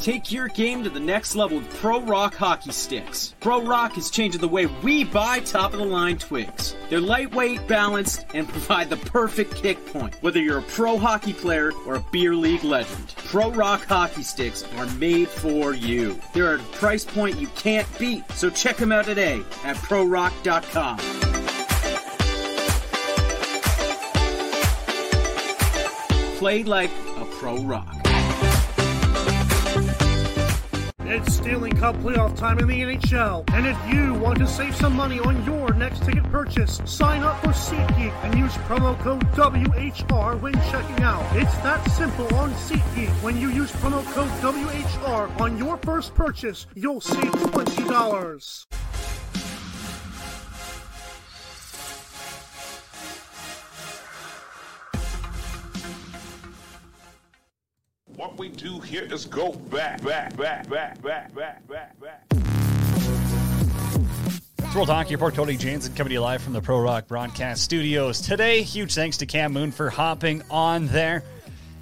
Take your game to the next level with Pro Rock hockey sticks. Pro Rock is changing the way we buy top of the line twigs. They're lightweight, balanced, and provide the perfect kick point. Whether you're a pro hockey player or a beer league legend, Pro Rock hockey sticks are made for you. They're at a price point you can't beat, so check them out today at prorock.com. Play like a pro rock. It's Stanley Cup playoff time in the NHL. And if you want to save some money on your next ticket purchase, sign up for SeatGeek and use promo code WHR when checking out. It's that simple on SeatGeek. When you use promo code WHR on your first purchase, you'll save $20. What we do here is go back, back, back, back, back, back, back, back. It's World Hockey Report. Cody Janzen coming to you live from the Pro Rock Broadcast Studios today. Huge thanks to Cam Moon for hopping on there.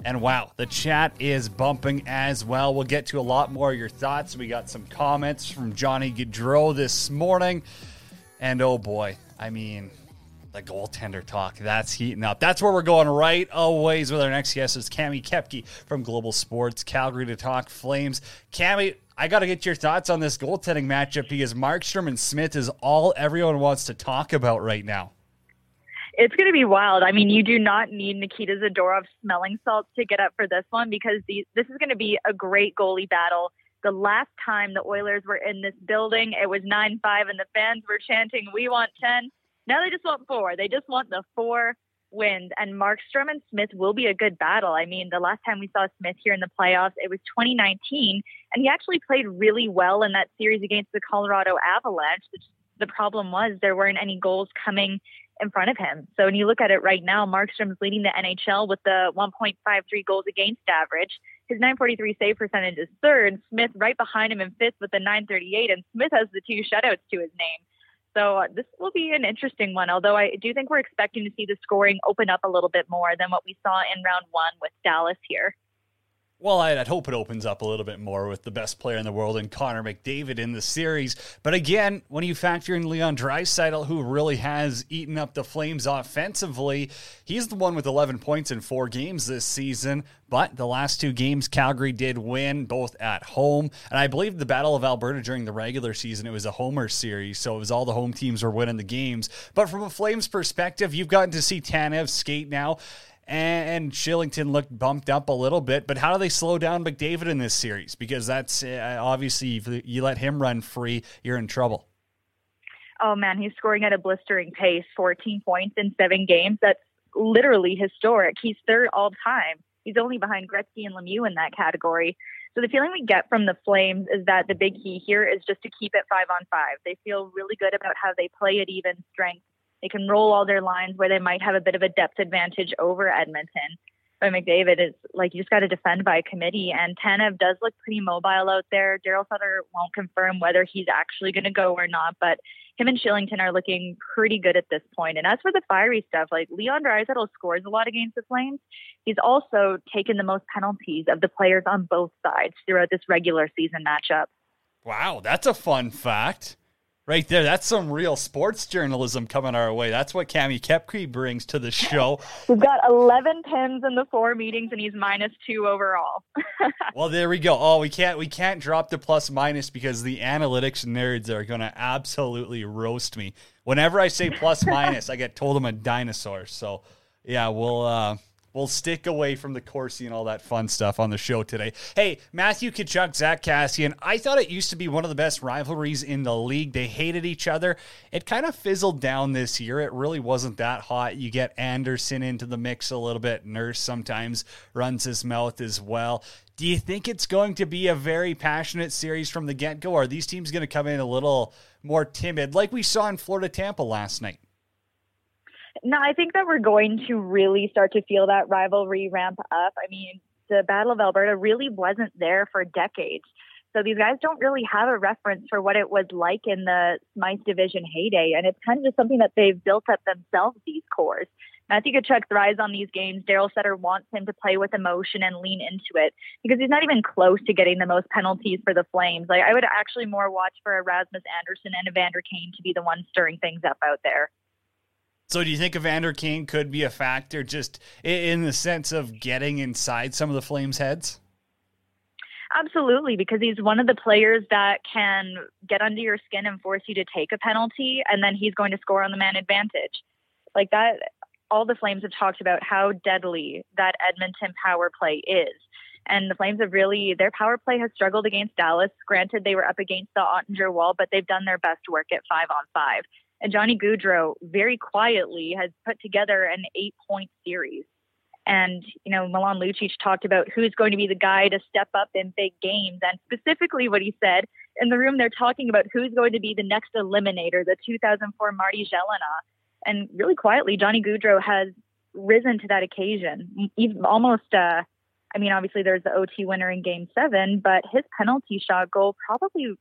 And wow, the chat is bumping as well. We'll get to a lot more of your thoughts. We got some comments from Johnny Gaudreau this morning. And oh boy, I mean, the goaltender talk. That's heating up. That's where we're going right always with our next guest is Cami Kepke from Global Sports Calgary to talk Flames. Cami, I got to get your thoughts on this goaltending matchup because Markstrom and Smith is all everyone wants to talk about right now. It's going to be wild. I mean, you do not need Nikita Zadorov smelling salts to get up for this one because the, this is going to be a great goalie battle. The last time the Oilers were in this building, it was 9 5, and the fans were chanting, We want 10. Now they just want four. They just want the four wins. And Markstrom and Smith will be a good battle. I mean, the last time we saw Smith here in the playoffs, it was 2019, and he actually played really well in that series against the Colorado Avalanche. The problem was there weren't any goals coming in front of him. So when you look at it right now, Markstrom's leading the NHL with the 1.53 goals against average. His 943 save percentage is third. Smith right behind him in fifth with the 938, and Smith has the two shutouts to his name. So uh, this will be an interesting one. Although I do think we're expecting to see the scoring open up a little bit more than what we saw in round one with Dallas here. Well, I'd, hope it opens up a little bit more with the best player in the world and Connor McDavid in the series. But again, when you factor in Leon Draisaitl, who really has eaten up the Flames offensively, he's the one with 11 points in four games this season. But the last two games, Calgary did win, both at home. And I believe the Battle of Alberta during the regular season, it was a homer series. So it was all the home teams were winning the games. But from a Flames perspective, you've gotten to see Tanev skate now and Kylington looked bumped up a little bit. But how do they slow down McDavid in this series? Because that's uh, obviously if you let him run free, you're in trouble. Oh man, he's scoring at a blistering pace, 14 points in seven games. That's literally historic. He's third all time. He's only behind Gretzky and Lemieux in that category. So the feeling we get from the Flames is that the big key here is just to keep it five on five. They feel really good about how they play at even strength they can roll all their lines where they might have a bit of a depth advantage over Edmonton. But McDavid is like you just got to defend by committee, and Tanev does look pretty mobile out there. Daryl Sutter won't confirm whether he's actually going to go or not, but him and Kylington are looking pretty good at this point. And as for the fiery stuff, like Leon Draisaitl scores a lot against the Flames. He's also taken the most penalties of the players on both sides throughout this regular season matchup. Wow, that's a fun fact right there. That's some real sports journalism coming our way. That's what Cami Kepke brings to the show. We've got 11 pins in the four meetings, and he's minus two overall. well, there we go. Oh, we can't we can't drop the plus minus because the analytics nerds are going to absolutely roast me. Whenever I say plus minus, I get told I'm a dinosaur. So yeah, we'll. uh We'll stick away from the Corsi and all that fun stuff on the show today. Hey, Matthew Tkachuk, Zach Kassian. I thought it used to be one of the best rivalries in the league. They hated each other. It kind of fizzled down this year. It really wasn't that hot. You get Andersson into the mix a little bit. Nurse sometimes runs his mouth as well. Do you think it's going to be a very passionate series from the get go? Are these teams going to come in a little more timid, like we saw in Florida Tampa last night? No, I think that we're going to really start to feel that rivalry ramp up. I mean, the Battle of Alberta really wasn't there for decades. So these guys don't really have a reference for what it was like in the Smythe division heyday. And it's kind of just something that they've built up themselves, these cores. Matthew Tkachuk thrives on these games. Daryl Sutter wants him to play with emotion and lean into it because he's not even close to getting the most penalties for the Flames. Like I would actually more watch for Rasmus Andersson and Evander Kane to be the ones stirring things up out there. So, do you think Evander Kane could be a factor just in the sense of getting inside some of the Flames' heads? Absolutely, because he's one of the players that can get under your skin and force you to take a penalty, and then he's going to score on the man advantage. Like that, all the Flames have talked about how deadly that Edmonton power play is. And the Flames have really, their power play has struggled against Dallas. Granted, they were up against the Oettinger wall, but they've done their best work at five on five. And Johnny Gaudreau very quietly has put together an eight point series. And, you know, Milan Lucic talked about who's going to be the guy to step up in big games. And specifically what he said in the room, they're talking about who's going to be the next eliminator, the 2004 Marty Gelinas. And really quietly, Johnny Gaudreau has risen to that occasion. Even almost, uh, I mean, obviously there's the OT winner in game seven, but his penalty shot goal probably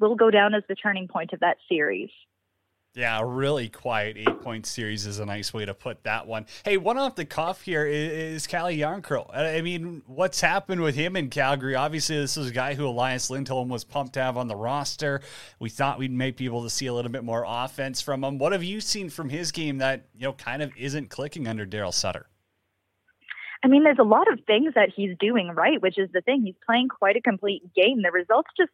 will go down as the turning point of that series. Yeah, a really quiet eight point series is a nice way to put that one. Hey, one off the cuff here is, is Calle Jarnkrok. I mean, what's happened with him in Calgary? Obviously, this is a guy who Elias Lindholm was pumped to have on the roster. We thought we'd be able to see a little bit more offense from him. What have you seen from his game that, you know, kind of isn't clicking under Daryl Sutter? I mean, there's a lot of things that he's doing right, which is the thing. He's playing quite a complete game. The results just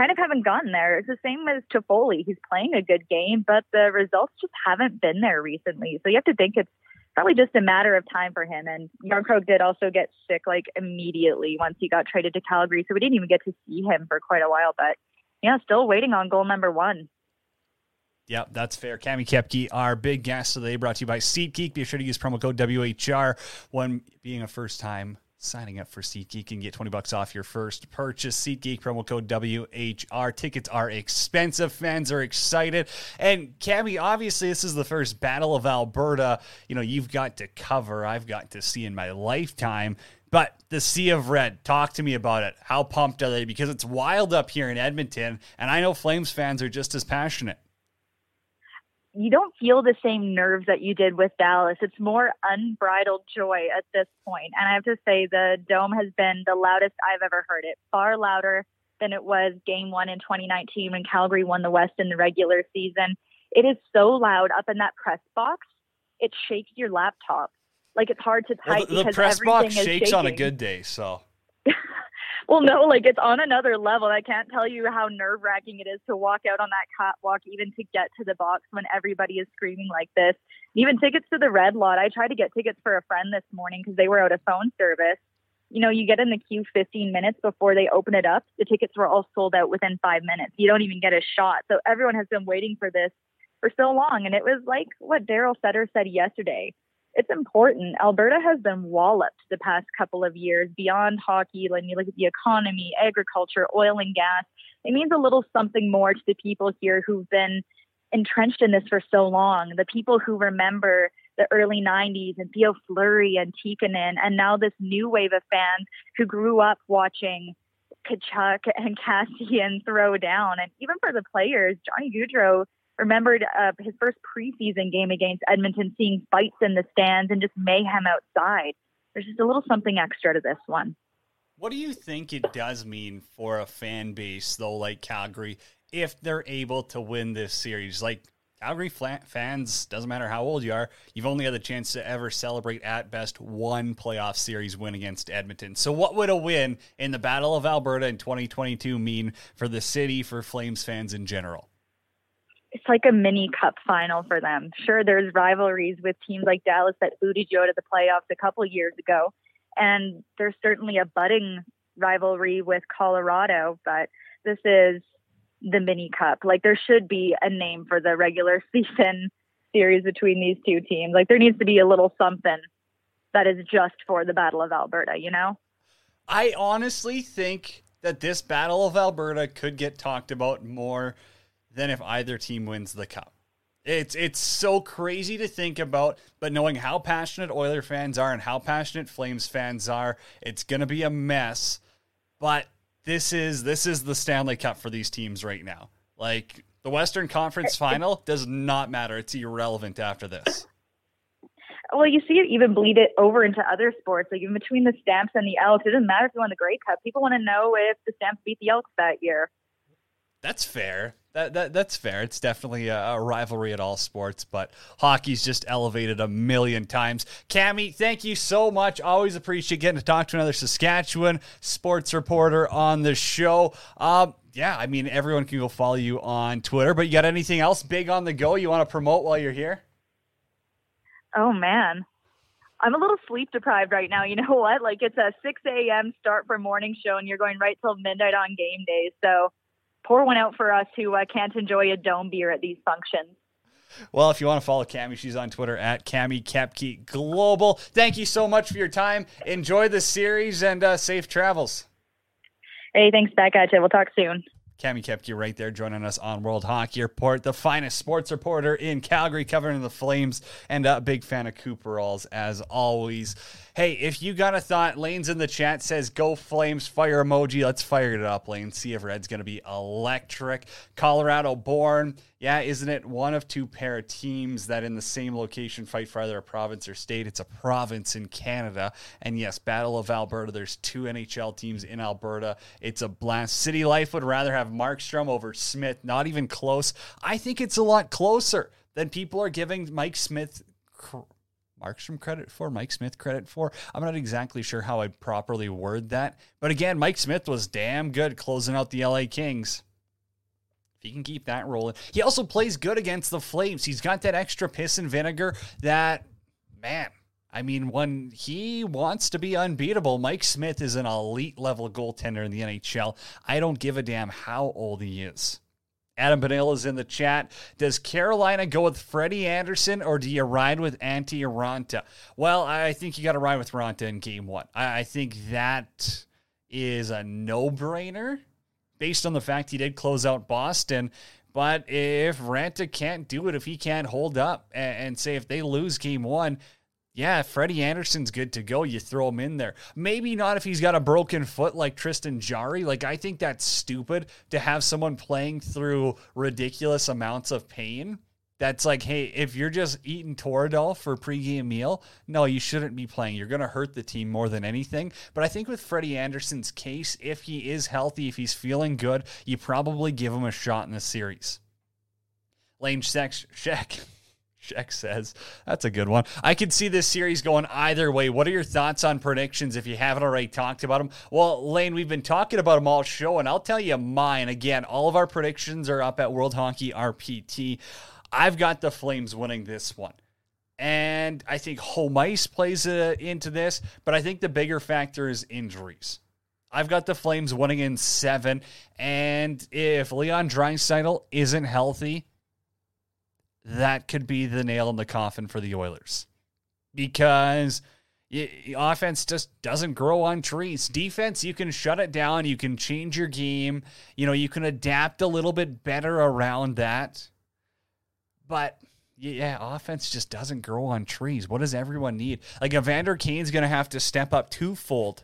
kind of haven't gotten there. It's the same as Toffoli. He's playing a good game, but the results just haven't been there recently. So you have to think it's probably just a matter of time for him. And Jarnkrok did also get sick like immediately once he got traded to Calgary. So we didn't even get to see him for quite a while. But yeah, still waiting on goal number one. Yep, that's fair. Cami Kepke, our big guest today, brought to you by SeatGeek. Be sure to use promo code WHR when being a first time signing up for SeatGeek and get 20 bucks off your first purchase. SeatGeek promo code WHR. Tickets are expensive. Fans are excited. And Cami, obviously, this is the first Battle of Alberta. You know, you've got to cover, I've got to see in my lifetime. But the Sea of Red, talk to me about it. How pumped are they? Because it's wild up here in Edmonton, and I know Flames fans are just as passionate. You don't feel the same nerves that you did with Dallas. It's more unbridled joy at this point. And I have to say, the dome has been the loudest I've ever heard it, far louder than it was game one in 2019 when Calgary won the West in the regular season. It is so loud up in that press box, it shakes your laptop. Like it's hard to type Well, the, the because press box shakes on a good day, so Well, no, like it's on another level. I can't tell you how nerve wracking it is to walk out on that catwalk, even to get to the box when everybody is screaming like this. Even tickets to the red lot. I tried to get tickets for a friend this morning because they were out of phone service. You know, you get in the queue 15 minutes before they open it up. The tickets were all sold out within five minutes. You don't even get a shot. So everyone has been waiting for this for so long. And it was like what Daryl Sutter said yesterday it's important. Alberta has been walloped the past couple of years beyond hockey. When you look at the economy, agriculture, oil and gas, it means a little something more to the people here who've been entrenched in this for so long. The people who remember the early 90s and Theo Fleury and Tikkanen, and now this new wave of fans who grew up watching Tkachuk and Kassian throw down. And even for the players, Johnny Gaudreau remembered uh, his first preseason game against Edmonton, seeing fights in the stands and just mayhem outside. There's just a little something extra to this one. What do you think it does mean for a fan base, though, like Calgary, if they're able to win this series? Like Calgary fans, doesn't matter how old you are, you've only had the chance to ever celebrate at best one playoff series win against Edmonton. So, what would a win in the Battle of Alberta in 2022 mean for the city, for Flames fans in general? It's like a mini cup final for them. Sure, there's rivalries with teams like Dallas that booted out of the playoffs a couple years ago, and there's certainly a budding rivalry with Colorado, but this is the mini cup. Like there should be a name for the regular season series between these two teams. Like there needs to be a little something that is just for the Battle of Alberta, you know? I honestly think that this Battle of Alberta could get talked about more than if either team wins the cup. It's it's so crazy to think about, but knowing how passionate Oiler fans are and how passionate Flames fans are, it's going to be a mess. But this is this is the Stanley Cup for these teams right now. Like the Western Conference Final does not matter; it's irrelevant after this. Well, you see it even bleed it over into other sports, like even between the Stamps and the Elks. It doesn't matter if you won the Grey Cup. People want to know if the Stamps beat the Elks that year. That's fair. That, that that's fair. It's definitely a, a rivalry at all sports, but hockey's just elevated a million times. Cami, thank you so much. Always appreciate getting to talk to another Saskatchewan sports reporter on the show. Um, yeah, I mean everyone can go follow you on Twitter, but you got anything else big on the go you want to promote while you're here? Oh man, I'm a little sleep deprived right now. You know what? Like it's a 6 a.m. start for morning show, and you're going right till midnight on game day. So pour one out for us who uh, can't enjoy a dome beer at these functions. Well, if you want to follow Cami, she's on Twitter at Cami Kepke Global. Thank you so much for your time. Enjoy the series and uh, safe travels. Hey, thanks back at you. We'll talk soon. Cami Kepke right there joining us on World Hockey Report, the finest sports reporter in Calgary, covering the Flames, and a big fan of Cooperalls as always. Hey, if you got a thought, Lane's in the chat says go Flames, fire emoji. Let's fire it up, Lane. See if Red's going to be electric. Colorado born. Yeah, isn't it one of two pair of teams that in the same location fight for either a province or state? It's a province in Canada. And yes, Battle of Alberta. There's two NHL teams in Alberta. It's a blast. City Life would rather have Markstrom over Smith. Not even close. I think it's a lot closer than people are giving Mike Smith. Cr- Markstrom credit for, Mike Smith credit for. I'm not exactly sure how I'd properly word that. But again, Mike Smith was damn good closing out the LA Kings. If he can keep that rolling. He also plays good against the Flames. He's got that extra piss and vinegar that, man, I mean, when he wants to be unbeatable, Mike Smith is an elite level goaltender in the NHL. I don't give a damn how old he is. Adam Benil is in the chat. Does Carolina go with Freddie Andersen or do you ride with Antti Raanta? Well, I think you got to ride with Raanta in game one. I, think that is a no brainer based on the fact he did close out Boston. But if Raanta can't do it, if he can't hold up and, and say if they lose game one, yeah, Freddie Andersen's good to go. You throw him in there. Maybe not if he's got a broken foot like Tristan Jarry. Like, I think that's stupid to have someone playing through ridiculous amounts of pain that's like, hey, if you're just eating Toradol for pregame meal, no, you shouldn't be playing. You're going to hurt the team more than anything. But I think with Freddie Andersen's case, if he is healthy, if he's feeling good, you probably give him a shot in the series. Lane Sheck, Sheck, Sheck says, that's a good one. I could see this series going either way. What are your thoughts on predictions if you haven't already talked about them? Well, Lane, we've been talking about them all show, and I'll tell you mine. Again, all of our predictions are up at World Hockey RPT. I've got the Flames winning this one. And I think home ice plays uh, into this, but I think the bigger factor is injuries. I've got the Flames winning in seven. And if Leon Draisaitl isn't healthy, that could be the nail in the coffin for the Oilers. Because offense just doesn't grow on trees. Defense, you can shut it down, you can change your game, you know, you can adapt a little bit better around that. But yeah, offense just doesn't grow on trees. What does everyone need? Like Evander Kane's going to have to step up twofold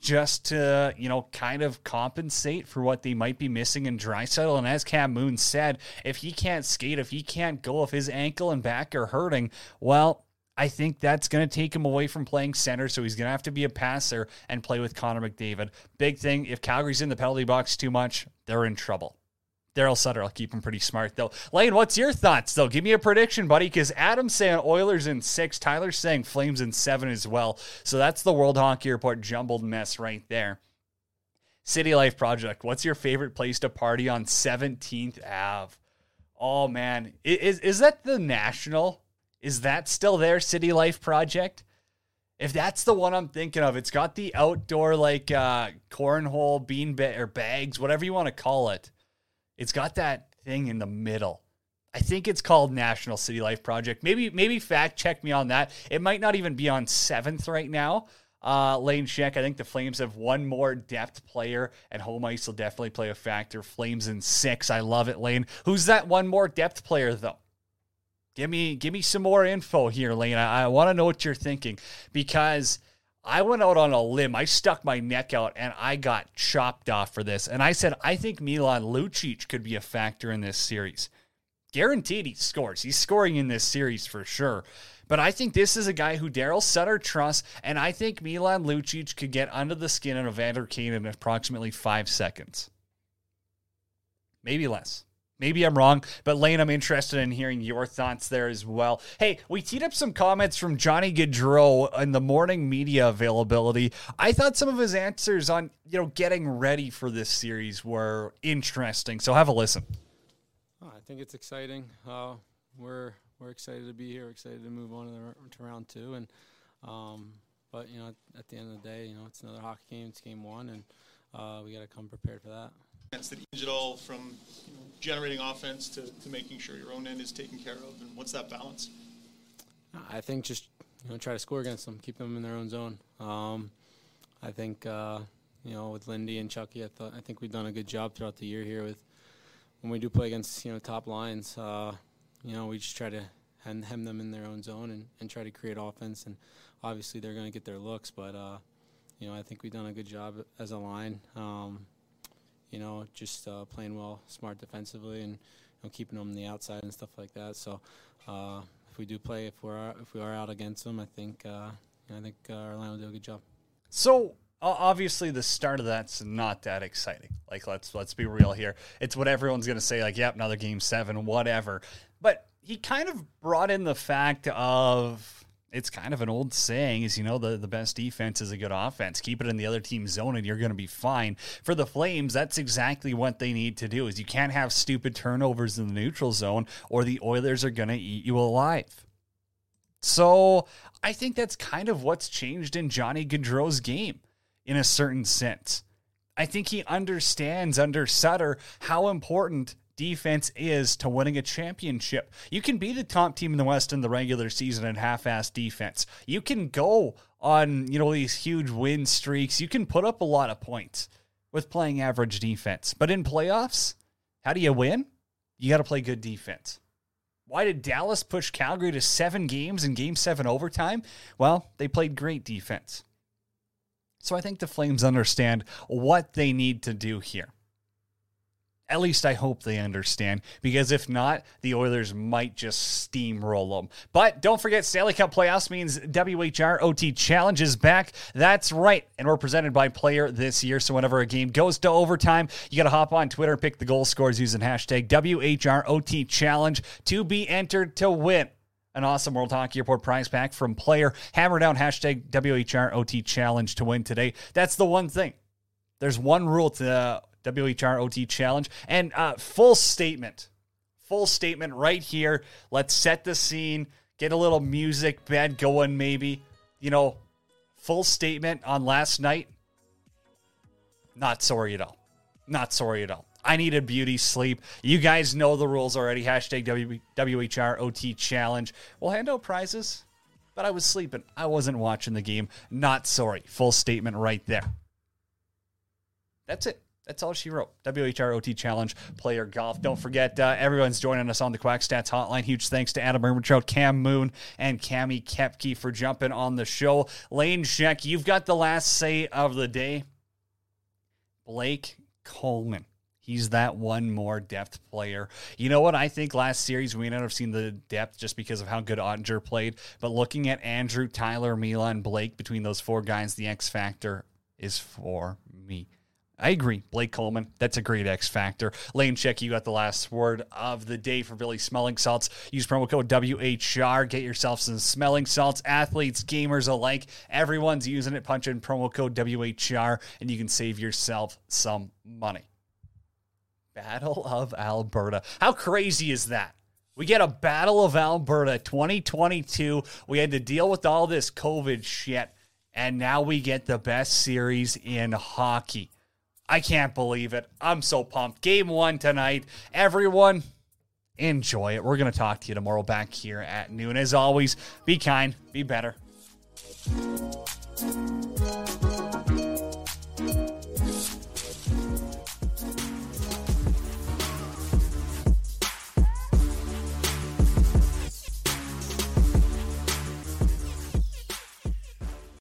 just to, you know, kind of compensate for what they might be missing in Draisaitl. And as Cam Moon said, if he can't skate, if he can't go, if his ankle and back are hurting, well, I think that's going to take him away from playing center. So he's going to have to be a passer and play with Connor McDavid. Big thing if Calgary's in the penalty box too much, they're in trouble. Daryl Sutter, I'll keep him pretty smart though. Lane, what's your thoughts though? Give me a prediction, buddy, because Adam's saying Oilers in six, Tyler's saying Flames in seven as well. So that's the World Hockey Report jumbled mess right there. City Life Project, what's your favorite place to party on 17th Ave? Oh man, is is that the National? Is that still there, City Life Project? If that's the one I'm thinking of, it's got the outdoor like uh, cornhole bean ba- or bags, whatever you want to call it. It's got that thing in the middle. I think it's called National City Life Project. Maybe maybe fact check me on that. It might not even be on seventh right now. Uh, Lane check. I think the Flames have one more depth player, and home ice will definitely play a factor. Flames in six. I love it, Lane. Who's that one more depth player though? Give me give me some more info here, Lane. I, I want to know what you're thinking because I went out on a limb. I stuck my neck out and I got chopped off for this. And I said, I think Milan Lucic could be a factor in this series. Guaranteed he scores. He's scoring in this series for sure. But I think this is a guy who Daryl Sutter trusts, and I think Milan Lucic could get under the skin of Evander Kane in approximately five seconds. Maybe less. Maybe I'm wrong, but Lane, I'm interested in hearing your thoughts there as well. Hey, we teed up some comments from Johnny Gaudreau in the morning media availability. I thought some of his answers on, you know, getting ready for this series were interesting. So have a listen. Oh, I think it's exciting. Uh, we're we're excited to be here. We're excited to move on to, the, to round two, and um, but you know, at the end of the day, you know, it's another hockey game. It's game one, and uh, we got to come prepared for that that change it all from you know, generating offense to, to making sure your own end is taken care of? And what's that balance? I think just you know try to score against them, keep them in their own zone. Um, I think uh, you know with Lindy and Chucky, I thought I think we've done a good job throughout the year here with when we do play against you know top lines. Uh, you know we just try to hem, hem them in their own zone and, and try to create offense. And obviously they're going to get their looks, but uh, you know I think we've done a good job as a line. Um, you know, just uh, playing well, smart defensively, and you know, keeping them on the outside and stuff like that. So uh, if we do play, if we're if we are out against them, I think uh, I think uh, will do a good job. So obviously the start of that's not that exciting. Like let's let's be real here. It's what everyone's going to say like yep, another game 7, whatever. But he kind of brought in the fact of it's kind of an old saying is you know the, the best defense is a good offense. Keep it in the other team's zone and you're going to be fine. For the flames that's exactly what they need to do is you can't have stupid turnovers in the neutral zone or the oilers are going to eat you alive. So i think that's kind of what's changed in johnny gaudreau's game in a certain sense. I think he understands under sutter how important defense is to winning a championship. You can be the top team in the West in the regular season and half-ass defense. You can go on, you know, these huge win streaks. You can put up a lot of points with playing average defense. But in playoffs, how do you win? You got to play good defense. Why did Dallas push Calgary to 7 games in game 7 overtime? Well, they played great defense. So I think the Flames understand what they need to do here At least I hope they understand, because if not, the Oilers might just steamroll them. But don't forget, Stanley Cup playoffs means WHR OT Challenge is back. That's right. And we're presented by Player this year. So whenever a game goes to overtime, you got to hop on Twitter and pick the goal scores using hashtag WHR OT Challenge to be entered to win an awesome World Hockey Report prize pack from Player. Hammer down hashtag WHR OT Challenge to win today. That's the one thing. There's one rule to the WHR OT Challenge and uh, full statement. Full statement right here. Let's set the scene. Get a little music bed going, maybe. You know, full statement on last night. Not sorry at all. Not sorry at all. I needed beauty sleep. You guys know the rules already. Hashtag w- WHR challenge. We'll hand out prizes, but I was sleeping. I wasn't watching the game. Not sorry. Full statement right there. That's it. That's all she wrote. WHROT Challenge Player Golf. Don't forget, uh, everyone's joining us on the Quack Stats Hotline. Huge thanks to Adam Ermentrout, Cam Moon, and Cami Kepke for jumping on the show. Lane Sheck, you've got the last say of the day. Blake Coleman. He's that one more depth player. You know what? I think last series we may not have seen the depth just because of how good Oettinger played. But looking at Andrew, Tyler, Mila, and Blake between those four guys, the X factor is for me. I agree. Blake Coleman, that's a great X factor. Lane Check, you got the last word of the day for Billy Smelling Salts. Use promo code WHR. Get yourself some smelling salts. Athletes, gamers alike. Everyone's using it. Punch in promo code WHR and you can save yourself some money. Battle of Alberta. How crazy is that? We get a Battle of Alberta 2022. We had to deal with all this COVID shit, and now we get the best series in hockey. I can't believe it. I'm so pumped. Game one tonight. Everyone, enjoy it. We're going to talk to you tomorrow back here at noon. As always, be kind, be better.